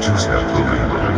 just have to leave them.